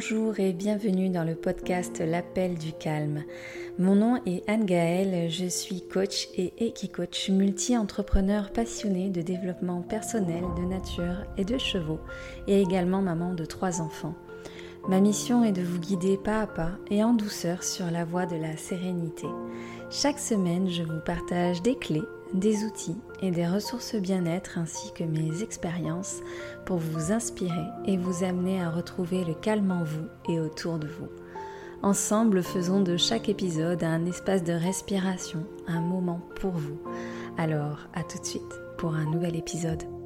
Bonjour et bienvenue dans le podcast L'appel du calme. Mon nom est Anne Gaëlle, je suis coach et équi-coach multi-entrepreneur passionné de développement personnel, de nature et de chevaux et également maman de trois enfants. Ma mission est de vous guider pas à pas et en douceur sur la voie de la sérénité. Chaque semaine, je vous partage des clés des outils et des ressources bien-être ainsi que mes expériences pour vous inspirer et vous amener à retrouver le calme en vous et autour de vous. Ensemble, faisons de chaque épisode un espace de respiration, un moment pour vous. Alors, à tout de suite pour un nouvel épisode.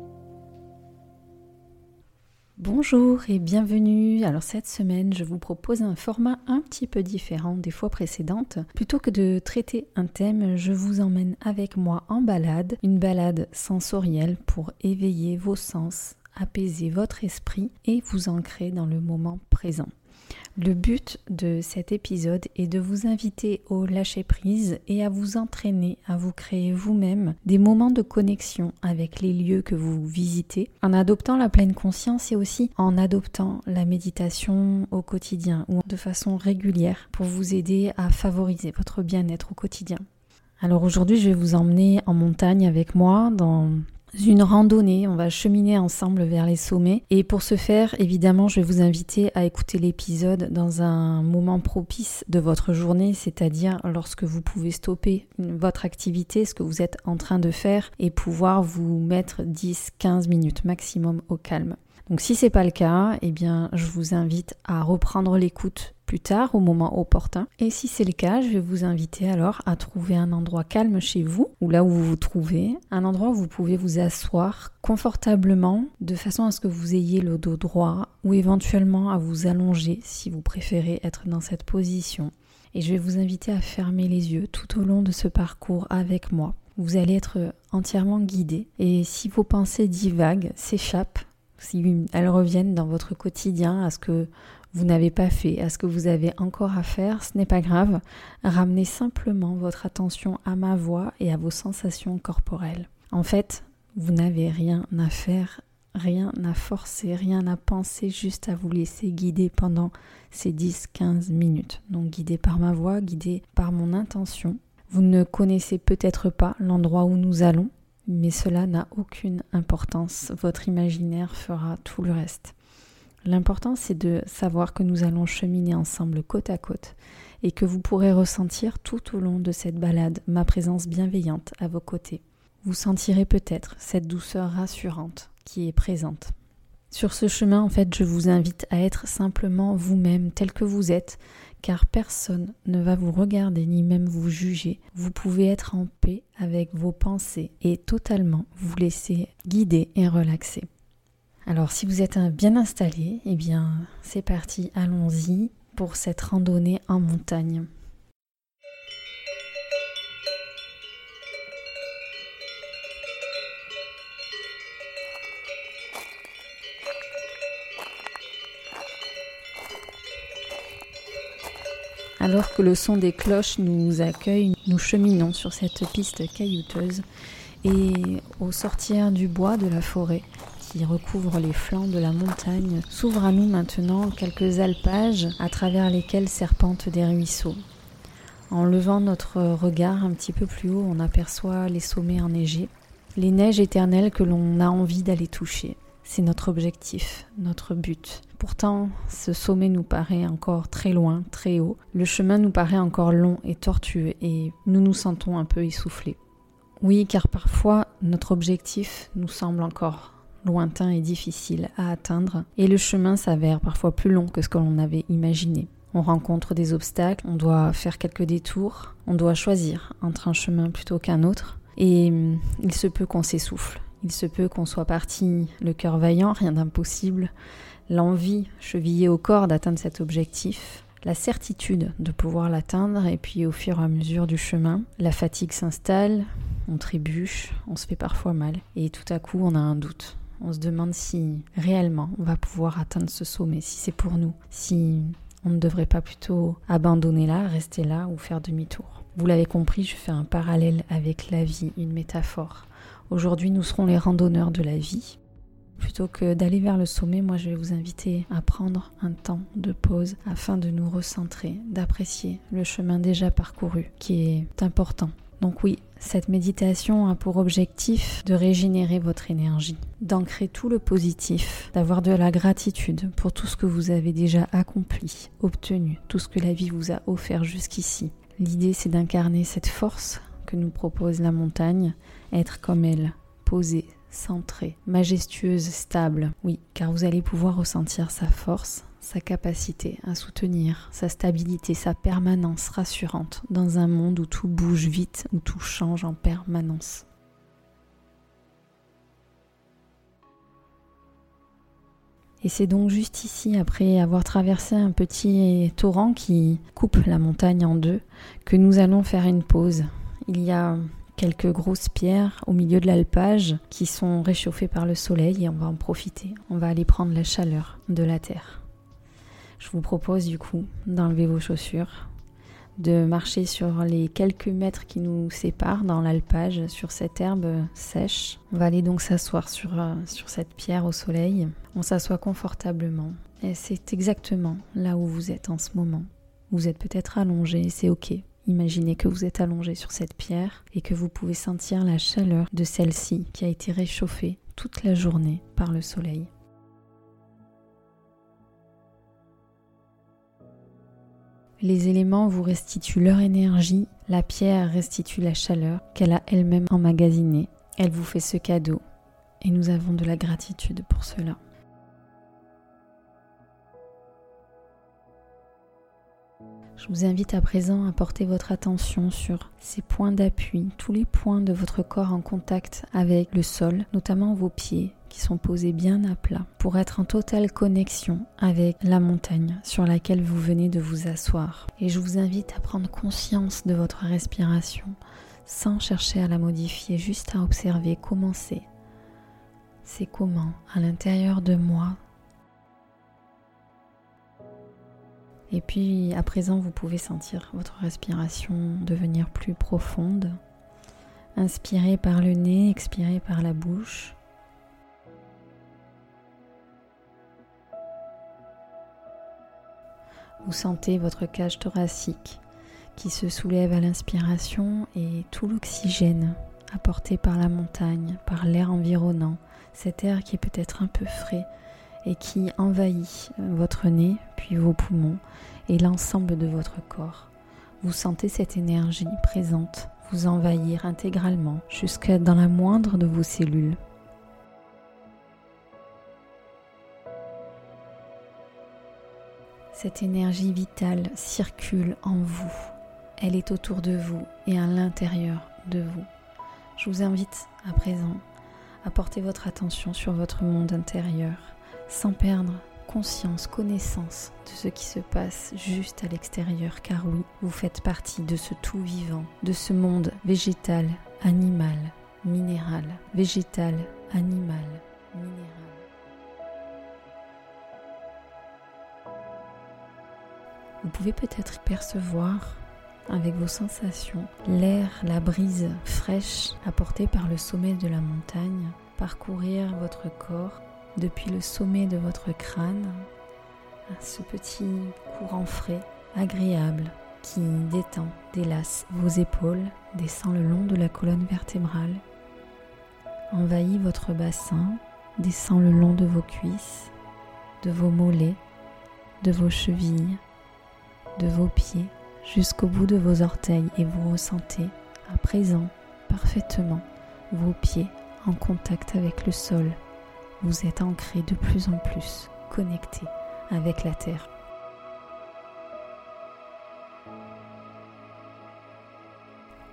Bonjour et bienvenue. Alors cette semaine, je vous propose un format un petit peu différent des fois précédentes. Plutôt que de traiter un thème, je vous emmène avec moi en balade, une balade sensorielle pour éveiller vos sens, apaiser votre esprit et vous ancrer dans le moment présent. Le but de cet épisode est de vous inviter au lâcher-prise et à vous entraîner à vous créer vous-même des moments de connexion avec les lieux que vous visitez en adoptant la pleine conscience et aussi en adoptant la méditation au quotidien ou de façon régulière pour vous aider à favoriser votre bien-être au quotidien. Alors aujourd'hui, je vais vous emmener en montagne avec moi dans une randonnée, on va cheminer ensemble vers les sommets. Et pour ce faire, évidemment, je vais vous inviter à écouter l'épisode dans un moment propice de votre journée, c'est-à-dire lorsque vous pouvez stopper votre activité, ce que vous êtes en train de faire, et pouvoir vous mettre 10-15 minutes maximum au calme. Donc si c'est pas le cas, eh bien je vous invite à reprendre l'écoute plus tard au moment opportun. Et si c'est le cas, je vais vous inviter alors à trouver un endroit calme chez vous ou là où vous vous trouvez, un endroit où vous pouvez vous asseoir confortablement de façon à ce que vous ayez le dos droit ou éventuellement à vous allonger si vous préférez être dans cette position. Et je vais vous inviter à fermer les yeux tout au long de ce parcours avec moi. Vous allez être entièrement guidé et si vos pensées divaguent, s'échappent, si elles reviennent dans votre quotidien, à ce que vous n'avez pas fait, à ce que vous avez encore à faire, ce n'est pas grave. Ramenez simplement votre attention à ma voix et à vos sensations corporelles. En fait, vous n'avez rien à faire, rien à forcer, rien à penser, juste à vous laisser guider pendant ces 10-15 minutes. Donc guidé par ma voix, guidé par mon intention. Vous ne connaissez peut-être pas l'endroit où nous allons, mais cela n'a aucune importance. Votre imaginaire fera tout le reste. L'important, c'est de savoir que nous allons cheminer ensemble côte à côte et que vous pourrez ressentir tout au long de cette balade ma présence bienveillante à vos côtés. Vous sentirez peut-être cette douceur rassurante qui est présente. Sur ce chemin, en fait, je vous invite à être simplement vous-même tel que vous êtes, car personne ne va vous regarder ni même vous juger. Vous pouvez être en paix avec vos pensées et totalement vous laisser guider et relaxer. Alors si vous êtes bien installé, eh bien c'est parti, allons-y pour cette randonnée en montagne. Alors que le son des cloches nous accueille, nous cheminons sur cette piste caillouteuse et au sortir du bois de la forêt, qui recouvre les flancs de la montagne, s'ouvrent à nous maintenant quelques alpages à travers lesquels serpentent des ruisseaux. En levant notre regard un petit peu plus haut, on aperçoit les sommets enneigés, les neiges éternelles que l'on a envie d'aller toucher. C'est notre objectif, notre but. Pourtant, ce sommet nous paraît encore très loin, très haut. Le chemin nous paraît encore long et tortueux et nous nous sentons un peu essoufflés. Oui, car parfois notre objectif nous semble encore lointain et difficile à atteindre, et le chemin s'avère parfois plus long que ce que l'on avait imaginé. On rencontre des obstacles, on doit faire quelques détours, on doit choisir entre un chemin plutôt qu'un autre, et il se peut qu'on s'essouffle, il se peut qu'on soit parti le cœur vaillant, rien d'impossible, l'envie chevillée au corps d'atteindre cet objectif, la certitude de pouvoir l'atteindre, et puis au fur et à mesure du chemin, la fatigue s'installe, on trébuche, on se fait parfois mal, et tout à coup on a un doute. On se demande si réellement on va pouvoir atteindre ce sommet, si c'est pour nous, si on ne devrait pas plutôt abandonner là, rester là ou faire demi-tour. Vous l'avez compris, je fais un parallèle avec la vie, une métaphore. Aujourd'hui, nous serons les randonneurs de la vie. plutôt que d'aller vers le sommet, moi je vais vous inviter à prendre un temps de pause afin de nous recentrer, d'apprécier le chemin déjà parcouru qui est important. Donc oui, cette méditation a pour objectif de régénérer votre énergie, d'ancrer tout le positif, d'avoir de la gratitude pour tout ce que vous avez déjà accompli, obtenu, tout ce que la vie vous a offert jusqu'ici. L'idée c'est d'incarner cette force nous propose la montagne, être comme elle, posée, centrée, majestueuse, stable. Oui, car vous allez pouvoir ressentir sa force, sa capacité à soutenir, sa stabilité, sa permanence rassurante dans un monde où tout bouge vite, où tout change en permanence. Et c'est donc juste ici, après avoir traversé un petit torrent qui coupe la montagne en deux, que nous allons faire une pause. Il y a quelques grosses pierres au milieu de l'alpage qui sont réchauffées par le soleil et on va en profiter. On va aller prendre la chaleur de la terre. Je vous propose du coup d'enlever vos chaussures, de marcher sur les quelques mètres qui nous séparent dans l'alpage, sur cette herbe sèche. On va aller donc s'asseoir sur, euh, cette pierre au soleil. On s'assoit confortablement. Et c'est exactement là où vous êtes en ce moment. Vous êtes peut-être allongé, c'est ok. Imaginez que vous êtes allongé sur cette pierre et que vous pouvez sentir la chaleur de celle-ci qui a été réchauffée toute la journée par le soleil. Les éléments vous restituent leur énergie, la pierre restitue la chaleur qu'elle a elle-même emmagasinée. Elle vous fait ce cadeau et nous avons de la gratitude pour cela. Je vous invite à présent à porter votre attention sur ces points d'appui, tous les points de votre corps en contact avec le sol, notamment vos pieds qui sont posés bien à plat pour être en totale connexion avec la montagne sur laquelle vous venez de vous asseoir. Et je vous invite à prendre conscience de votre respiration sans chercher à la modifier, juste à observer comment c'est. C'est comment à l'intérieur de moi Et puis à présent, vous pouvez sentir votre respiration devenir plus profonde. Inspirez par le nez, expirez par la bouche. Vous sentez votre cage thoracique qui se soulève à l'inspiration et tout l'oxygène apporté par la montagne, par l'air environnant, cet air qui est peut-être un peu frais et qui envahit votre nez, puis vos poumons et l'ensemble de votre corps. Vous sentez cette énergie présente vous envahir intégralement jusqu'à dans la moindre de vos cellules. Cette énergie vitale circule en vous. Elle est autour de vous et à l'intérieur de vous. Je vous invite à présent à porter votre attention sur votre monde intérieur sans perdre conscience, connaissance de ce qui se passe juste à l'extérieur, car oui, vous faites partie de ce tout vivant, de ce monde végétal, animal, minéral, végétal, animal, minéral. Vous pouvez peut-être percevoir avec vos sensations l'air, la brise fraîche apportée par le sommet de la montagne parcourir votre corps depuis le sommet de votre crâne ce petit courant frais, agréable, qui détend, délace vos épaules, descend le long de la colonne vertébrale, envahit votre bassin, descend le long de vos cuisses, de vos mollets, de vos chevilles, de vos pieds, jusqu'au bout de vos orteils et vous ressentez à présent parfaitement vos pieds en contact avec le sol vous êtes ancré de plus en plus, connecté avec la Terre.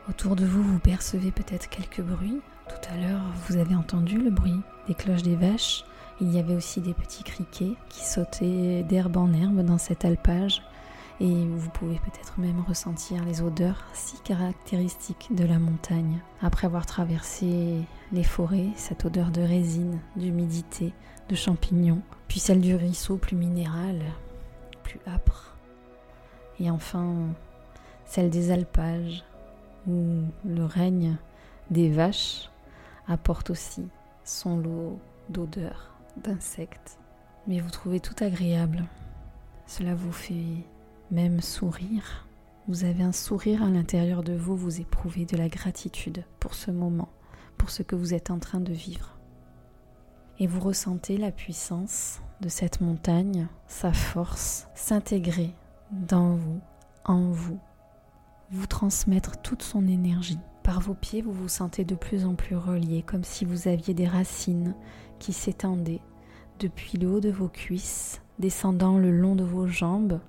Autour de vous, vous percevez peut-être quelques bruits. Tout à l'heure, vous avez entendu le bruit des cloches des vaches. Il y avait aussi des petits criquets qui sautaient d'herbe en herbe dans cet alpage et vous pouvez peut-être même ressentir les odeurs si caractéristiques de la montagne. Après avoir traversé les forêts, cette odeur de résine, d'humidité, de champignons, puis celle du ruisseau plus minéral, plus âpre, et enfin celle des alpages, où le règne des vaches apporte aussi son lot d'odeurs d'insectes, mais vous trouvez tout agréable. Cela vous fait même sourire. Vous avez un sourire à l'intérieur de vous, vous éprouvez de la gratitude pour ce moment, pour ce que vous êtes en train de vivre. Et vous ressentez la puissance de cette montagne, sa force, s'intégrer dans vous, en vous, vous transmettre toute son énergie. Par vos pieds, vous vous sentez de plus en plus relié, comme si vous aviez des racines qui s'étendaient depuis le haut de vos cuisses, descendant le long de vos jambes,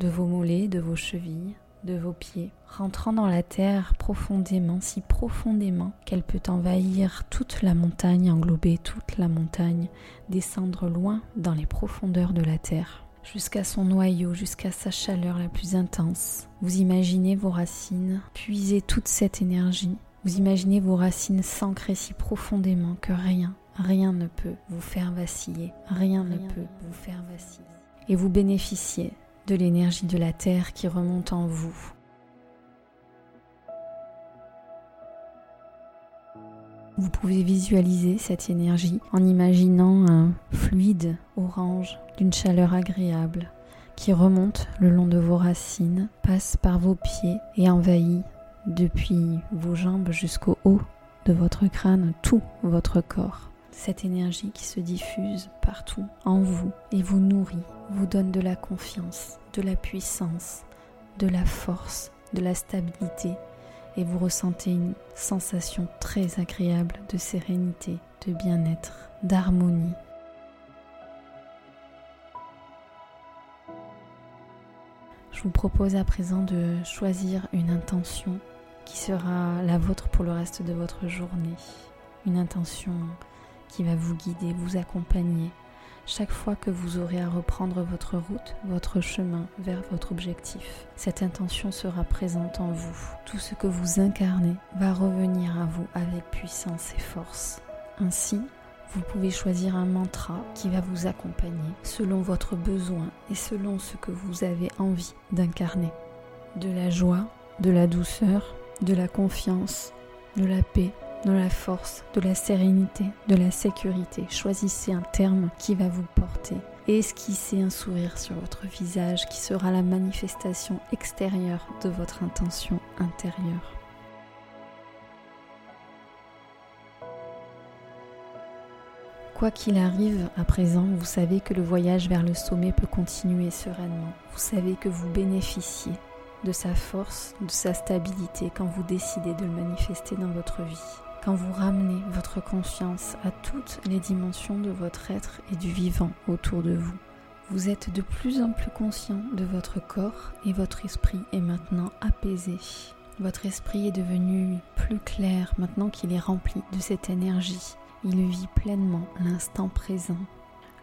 de vos mollets, de vos chevilles, de vos pieds, rentrant dans la terre profondément, si profondément qu'elle peut envahir toute la montagne, englober toute la montagne, descendre loin dans les profondeurs de la terre jusqu'à son noyau, jusqu'à sa chaleur la plus intense. Vous imaginez vos racines puiser toute cette énergie. Vous imaginez vos racines s'ancrer si profondément que rien, rien ne peut vous faire vaciller. Rien, ne peut vous faire vaciller. Et vous bénéficiez de l'énergie de la terre qui remonte en vous. Vous pouvez visualiser cette énergie en imaginant un fluide orange d'une chaleur agréable qui remonte le long de vos racines, passe par vos pieds et envahit depuis vos jambes jusqu'au haut de votre crâne tout votre corps. Cette énergie qui se diffuse partout en vous et vous nourrit, vous donne de la confiance, de la puissance, de la force, de la stabilité et vous ressentez une sensation très agréable de sérénité, de bien-être, d'harmonie Je vous propose à présent de choisir une intention qui sera la vôtre pour le reste de votre journée. Une intention qui va vous guider, vous accompagner chaque fois que vous aurez à reprendre votre route, votre chemin vers votre objectif. Cette intention sera présente en vous. Tout ce que vous incarnez va revenir à vous avec puissance et force. Ainsi, vous pouvez choisir un mantra qui va vous accompagner selon votre besoin et selon ce que vous avez envie d'incarner. De la joie, de la douceur, de la confiance, de la paix, de la force, de la sérénité, de la sécurité. Choisissez un terme qui va vous porter esquissez un sourire sur votre visage qui sera la manifestation extérieure de votre intention intérieure. Quoi qu'il arrive à présent, vous savez que le voyage vers le sommet peut continuer sereinement. Vous savez que vous bénéficiez de sa force, de sa stabilité quand vous décidez de le manifester dans votre vie. Quand vous ramenez votre conscience à toutes les dimensions de votre être et du vivant autour de vous. Vous êtes de plus en plus conscient de votre corps et votre esprit est maintenant apaisé. Votre esprit est devenu plus clair maintenant qu'il est rempli de cette énergie il vit pleinement l'instant présent.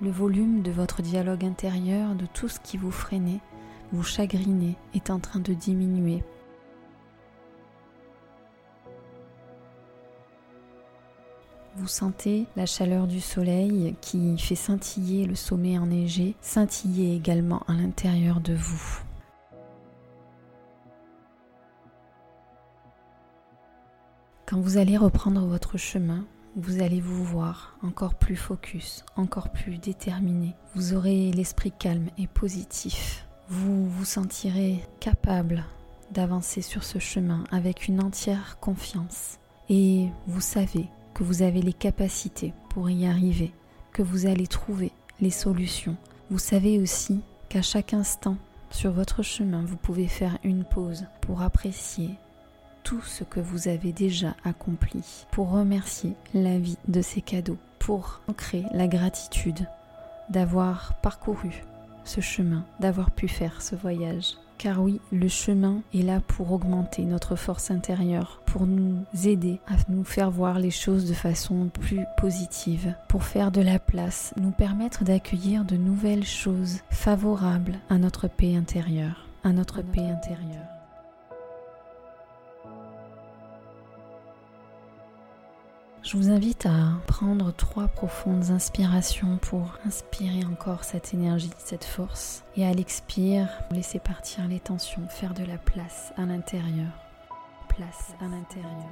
Le volume de votre dialogue intérieur, de tout ce qui vous freinait, vous chagrinait, est en train de diminuer. Vous sentez la chaleur du soleil qui fait scintiller le sommet enneigé, scintiller également à l'intérieur de vous. Quand vous allez reprendre votre chemin, vous allez vous voir encore plus focus, encore plus déterminé. Vous aurez l'esprit calme et positif. Vous vous sentirez capable d'avancer sur ce chemin avec une entière confiance. Et vous savez que vous avez les capacités pour y arriver, que vous allez trouver les solutions. Vous savez aussi qu'à chaque instant sur votre chemin, vous pouvez faire une pause pour apprécier tout ce que vous avez déjà accompli, pour remercier la vie de ces cadeaux, pour ancrer la gratitude d'avoir parcouru ce chemin, d'avoir pu faire ce voyage. Car oui, le chemin est là pour augmenter notre force intérieure, pour nous aider à nous faire voir les choses de façon plus positive, pour faire de la place, nous permettre d'accueillir de nouvelles choses favorables à notre paix intérieure, à notre paix intérieure. Je vous invite à prendre trois profondes inspirations pour inspirer encore cette énergie, cette force. Et à l'expire, laisser partir les tensions, faire de la place à l'intérieur. Place à l'intérieur.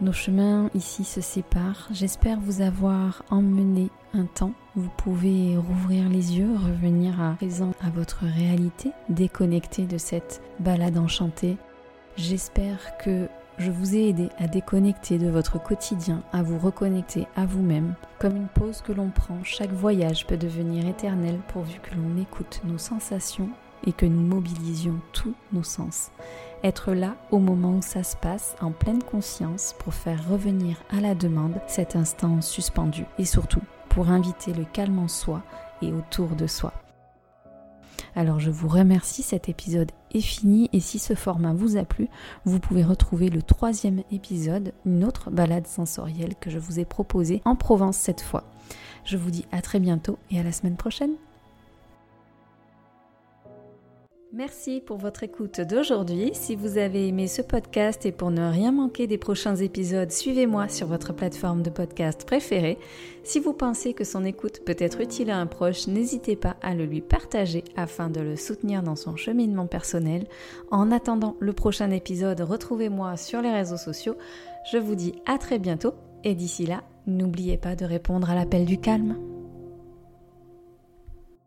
Nos chemins ici se séparent. J'espère vous avoir emmené un temps. Vous pouvez rouvrir les yeux, revenir à présent à votre réalité, déconnecter de cette balade enchantée. J'espère que je vous ai aidé à déconnecter de votre quotidien, à vous reconnecter à vous-même. Comme une pause que l'on prend, chaque voyage peut devenir éternel pourvu que l'on écoute nos sensations et que nous mobilisions tous nos sens. Être là au moment où ça se passe en pleine conscience pour faire revenir à la demande cet instant suspendu et surtout pour inviter le calme en soi et autour de soi. Alors je vous remercie, cet épisode est fini et si ce format vous a plu, vous pouvez retrouver le troisième épisode, une autre balade sensorielle que je vous ai proposée en Provence cette fois. Je vous dis à très bientôt et à la semaine prochaine. Merci pour votre écoute d'aujourd'hui. Si vous avez aimé ce podcast et pour ne rien manquer des prochains épisodes, suivez-moi sur votre plateforme de podcast préférée. Si vous pensez que son écoute peut être utile à un proche, n'hésitez pas à le lui partager afin de le soutenir dans son cheminement personnel. En attendant le prochain épisode, retrouvez-moi sur les réseaux sociaux. Je vous dis à très bientôt et d'ici là, n'oubliez pas de répondre à l'appel du calme.